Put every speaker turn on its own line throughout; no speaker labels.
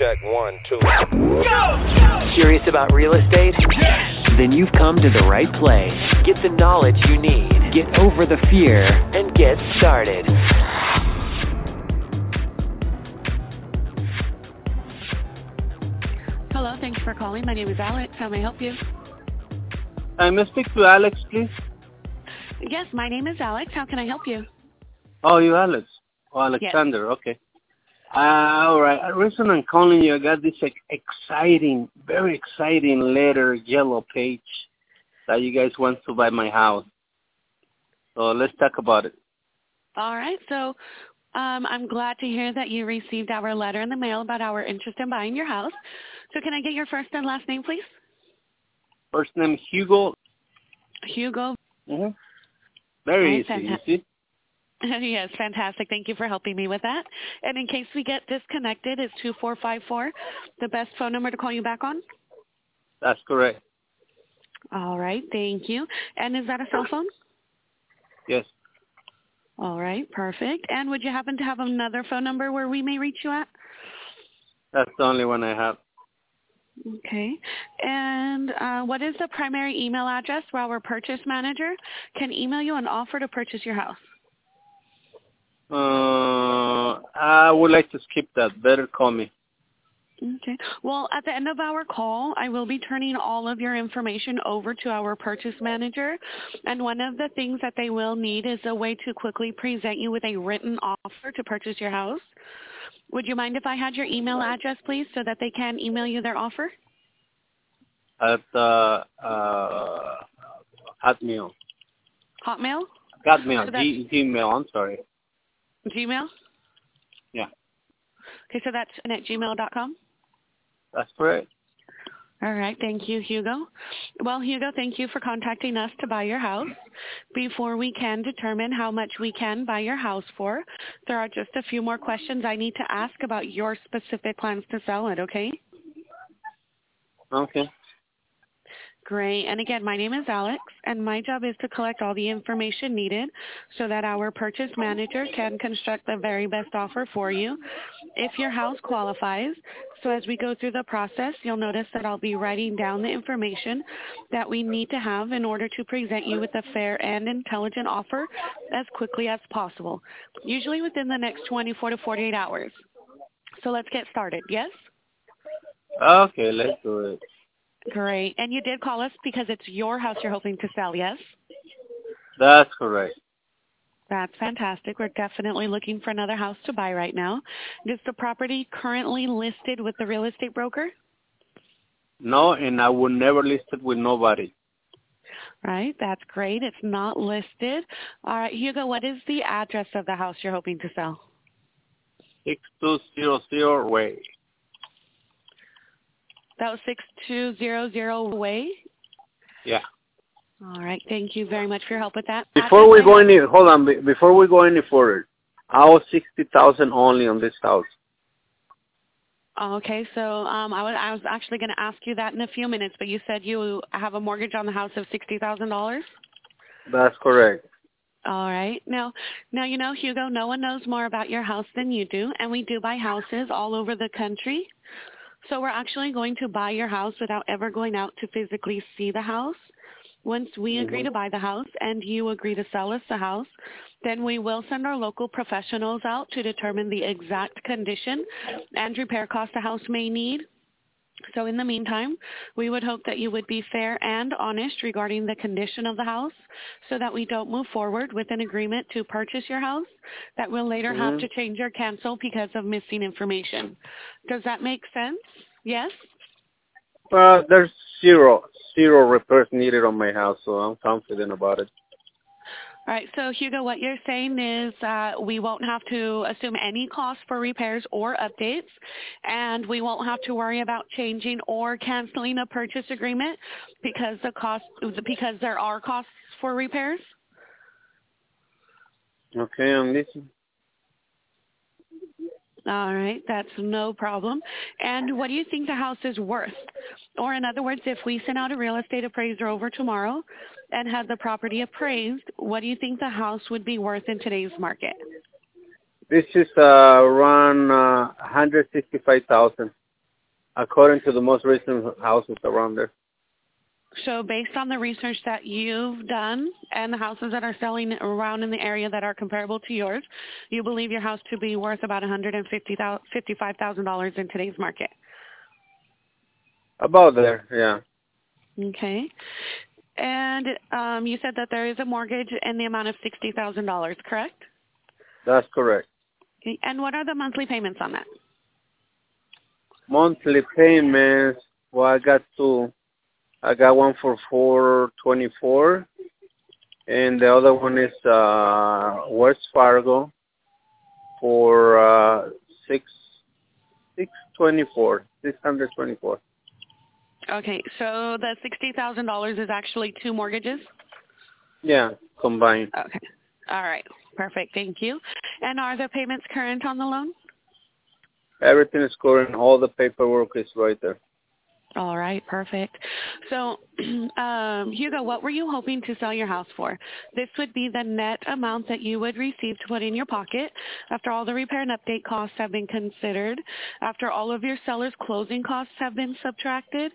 check one, two.
Curious about real estate? Yes! Then you've come to the right place. Get the knowledge you need. Get over the fear and get started.
Hello, thanks for calling. My name is Alex. How may I help you?
Uh, I may speak to Alex, please.
Yes, my name is Alex. How can I help you?
Oh, you Alex. Oh, Alexander. Okay. Uh, all right. The reason I'm calling you, I got this ex- exciting, very exciting letter, yellow page, that you guys want to buy my house. So let's talk about it.
All right. So um, I'm glad to hear that you received our letter in the mail about our interest in buying your house. So can I get your first and last name, please?
First name Hugo.
Hugo.
Mm-hmm. Very
Right,
easy.
fantastic. Yes, fantastic. Thank you for helping me with that. And in case we get disconnected, it's 2454, the best phone number to call you back on?
That's correct.
All right. Thank you. And is that a cell phone?
Yes.
All right. Perfect. And would you happen to have another phone number where we may reach you at?
That's the only one I have.
Okay. And uh, what is the primary email address where our purchase manager can email you an offer to purchase your house?
Uh, I would like to skip that. Better call me.
Okay. Well, at the end of our call, I will be turning all of your information over to our purchase manager. And one of the things that they will need is a way to quickly present you with a written offer to purchase your house. Would you mind if I had your email address, please, so that they can email you their offer?
At uh, uh, Hotmail.
Hotmail?
Hotmail.
So
G- Gmail. I'm sorry.
Gmail?
Yeah.
Okay, so that's at gmail.com?
That's correct.
All right. Thank you, Hugo. Well, Hugo, thank you for contacting us to buy your house. Before we can determine how much we can buy your house for, there are just a few more questions I need to ask about your specific plans to sell it, okay?
Okay.
Great. And again, my name is Alex, and my job is to collect all the information needed so that our purchase manager can construct the very best offer for you if your house qualifies. So as we go through the process, you'll notice that I'll be writing down the information that we need to have in order to present you with a fair and intelligent offer as quickly as possible, usually within the next 24 to 48 hours. So let's get started. Yes?
Okay, let's do it.
Great. And you did call us because it's your house you're hoping to sell, yes?
That's correct.
That's fantastic. We're definitely looking for another house to buy right now. Is the property currently listed with the real estate broker?
No, and I would never list it with nobody.
Right. That's great. It's not listed. All right, Hugo, what is the address of the house you're hoping to sell?
Six two zero zero way.
That was 6200 Way.
Yeah.
All right. Thank you very much for your help with that.
Before we go any, hold on. Before we go any further, I owe sixty thousand only on this house.
Oh, Okay, so um, I was I was actually going to ask you that in a few minutes, but you said you have a mortgage on the house of sixty thousand dollars.
That's correct.
All right. Now, now you know, Hugo, no one knows more about your house than you do, and we do buy houses all over the country. So we're actually going to buy your house without ever going out to physically see the house. Once we mm-hmm. agree to buy the house and you agree to sell us the house, then we will send our local professionals out to determine the exact condition and repair cost the house may need. So in the meantime, we would hope that you would be fair and honest regarding the condition of the house so that we don't move forward with an agreement to purchase your house that we'll later have
Mhm.
to change or cancel because of missing information. Does that make sense? Yes?
Uh, there's zero zero repairs needed on my house, so I'm confident about it.
All right, so Hugo, what you're saying is uh, we won't have to assume any cost for repairs or updates, and we won't have to worry about changing or canceling a purchase agreement because the cost because there are costs for repairs.
Okay, I'm listening.
All right, that's no problem. And what do you think the house is worth? Or in other words, if we sent out a real estate appraiser over tomorrow and had the property appraised, what do you think the house would be worth in today's market?
This is uh, around uh, 165,000. according to the most recent houses around there.
So based on the research that you've done and the houses that are selling around in the area that are comparable to yours, you believe your house to be worth about $155,000 in today's market.
About there, yeah.
Okay. And um, you said that there is a mortgage in the amount of $60,000, correct?
That's correct.
And what are the monthly payments on that?
Monthly payments, well, I got two. I got one for four twenty four, and the other one is uh, Wells Fargo for uh, six six twenty four, six hundred twenty four.
Okay, so the sixty thousand dollars is actually two mortgages.
Yeah, combined.
Okay, all right, perfect. Thank you. And are the payments current on the loan?
Everything is current. All the paperwork is right there.
All right, perfect. So, um, Hugo, what were you hoping to sell your house for? This would be the net amount that you would receive to put in your pocket after all the repair and update costs have been considered, after all of your seller's closing costs have been subtracted,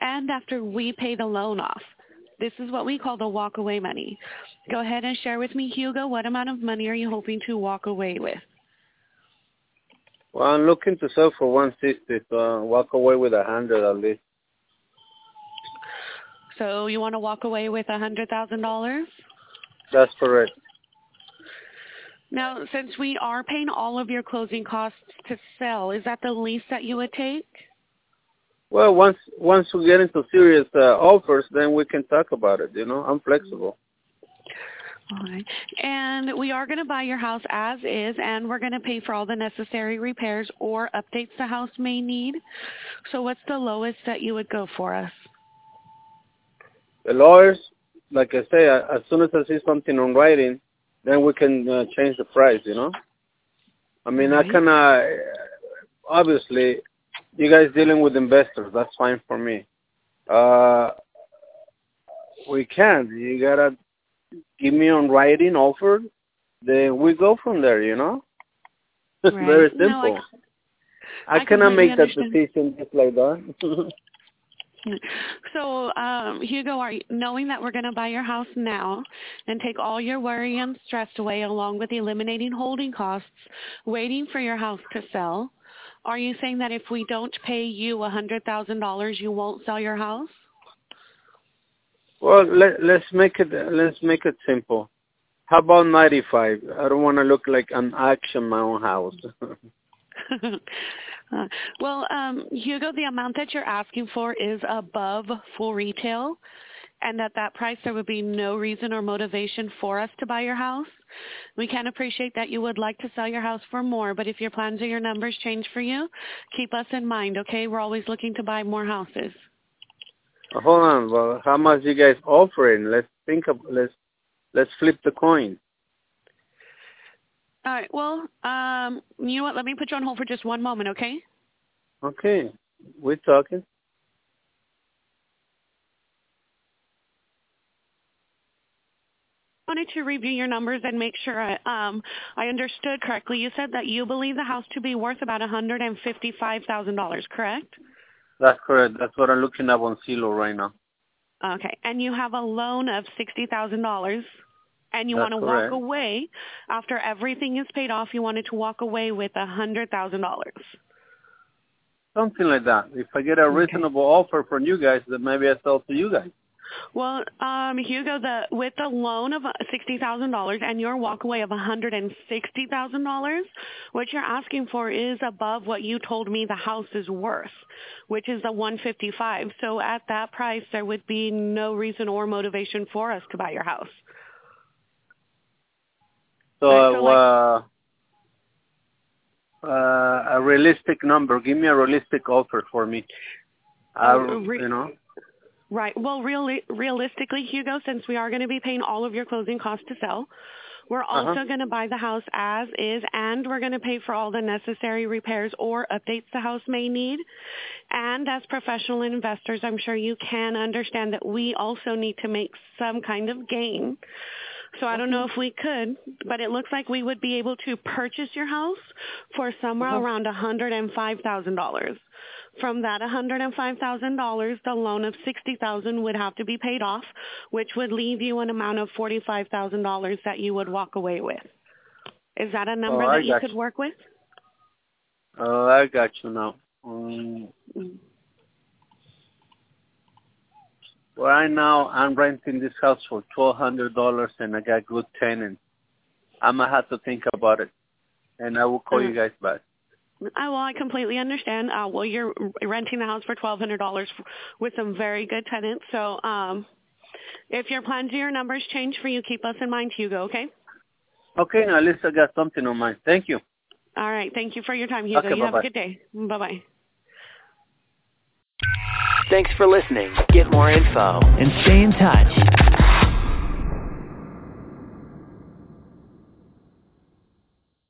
and after we pay the loan off. This is what we call the walk-away money. Go ahead and share with me, Hugo, what amount of money are you hoping to walk away with?
Well, I'm looking to sell for 160, so I'll walk away with a hundred at least.
So you want to walk away with a hundred thousand dollars?
That's correct.
Now, since we are paying all of your closing costs to sell, is that the least that you would take?
Well, once once we get into serious uh, offers, then we can talk about it. You know, I'm flexible.
All right. And we are going to buy your house as is, and we're going to pay for all the necessary repairs or updates the house may need. So what's the lowest that you would go for us?
The lawyers, like I say, as soon as I see something on writing, then we can uh, change the price, you know? I mean, right. I can, uh, obviously, you guys dealing with investors, that's fine for me. Uh, we can't. You gotta give me on writing offer, then we go from there, you know? Right. Very simple. No, I, I, I cannot make that decision just like that.
so, um, Hugo, are you, knowing that we're going to buy your house now and take all your worry and stress away along with eliminating holding costs, waiting for your house to sell, are you saying that if we don't pay you a $100,000, you won't sell your house?
Well, let, let's make it let's make it simple. How about 95? I don't want to look like an action my own house.
uh, well, um, Hugo, the amount that you're asking for is above full retail, and at that price there would be no reason or motivation for us to buy your house. We can appreciate that you would like to sell your house for more, but if your plans or your numbers change for you, keep us in mind, okay? We're always looking to buy more houses.
Hold on. Well, how much you guys offering? Let's think of let's let's flip the coin.
All right. Well, um, you know what? Let me put you on hold for just one moment, okay?
Okay. We're talking.
I wanted to review your numbers and make sure I, um, I understood correctly. You said that you believe the house to be worth about $155,000, correct?
That's correct. That's what I'm looking at on Zillow right now.
Okay. And you have a loan of $60,000 and you That's want to correct. walk away after everything is paid off, you wanted to walk away with a $100,000.
Something like that. If I get a reasonable okay. offer from you guys, then maybe I sell to you guys.
Well, um, Hugo, the with the loan of sixty thousand dollars and your walkaway of one hundred and sixty thousand dollars, what you're asking for is above what you told me the house is worth, which is the one fifty five. So at that price, there would be no reason or motivation for us to buy your house.
So, uh, uh, a realistic number. Give me a realistic offer for me. Uh, re- you know.
Right. Well, real, realistically, Hugo, since we are going to be paying all of your closing costs to sell, we're also uh-huh. going to buy the house as is, and we're going to pay for all the necessary repairs or updates the house may need. And as professional investors, I'm sure you can understand that we also need to make some kind of gain. So I don't know if we could, but it looks like we would be able to purchase your house for somewhere uh-huh. around $105,000. From that $105,000, the loan of 60000 would have to be paid off, which would leave you an amount of $45,000 that you would walk away with. Is that a number
oh,
that you
could
you. work with?
Oh, I got you now. Um, right now, I'm renting this house for twelve hundred dollars, and I got good tenants. I'm gonna have to think about it, and I will call you guys back.
I, well, I completely understand. Uh, well, you're renting the house for twelve hundred dollars with some very good tenants. So, um, if your plans or your numbers change for you, keep us in mind, Hugo. Okay.
Okay, now at least I got something on mind. Thank you.
All right. Thank you for your time, Hugo.
Okay,
you
bye-bye.
have a good day. Bye-bye.
Thanks for listening. Get more info and stay in touch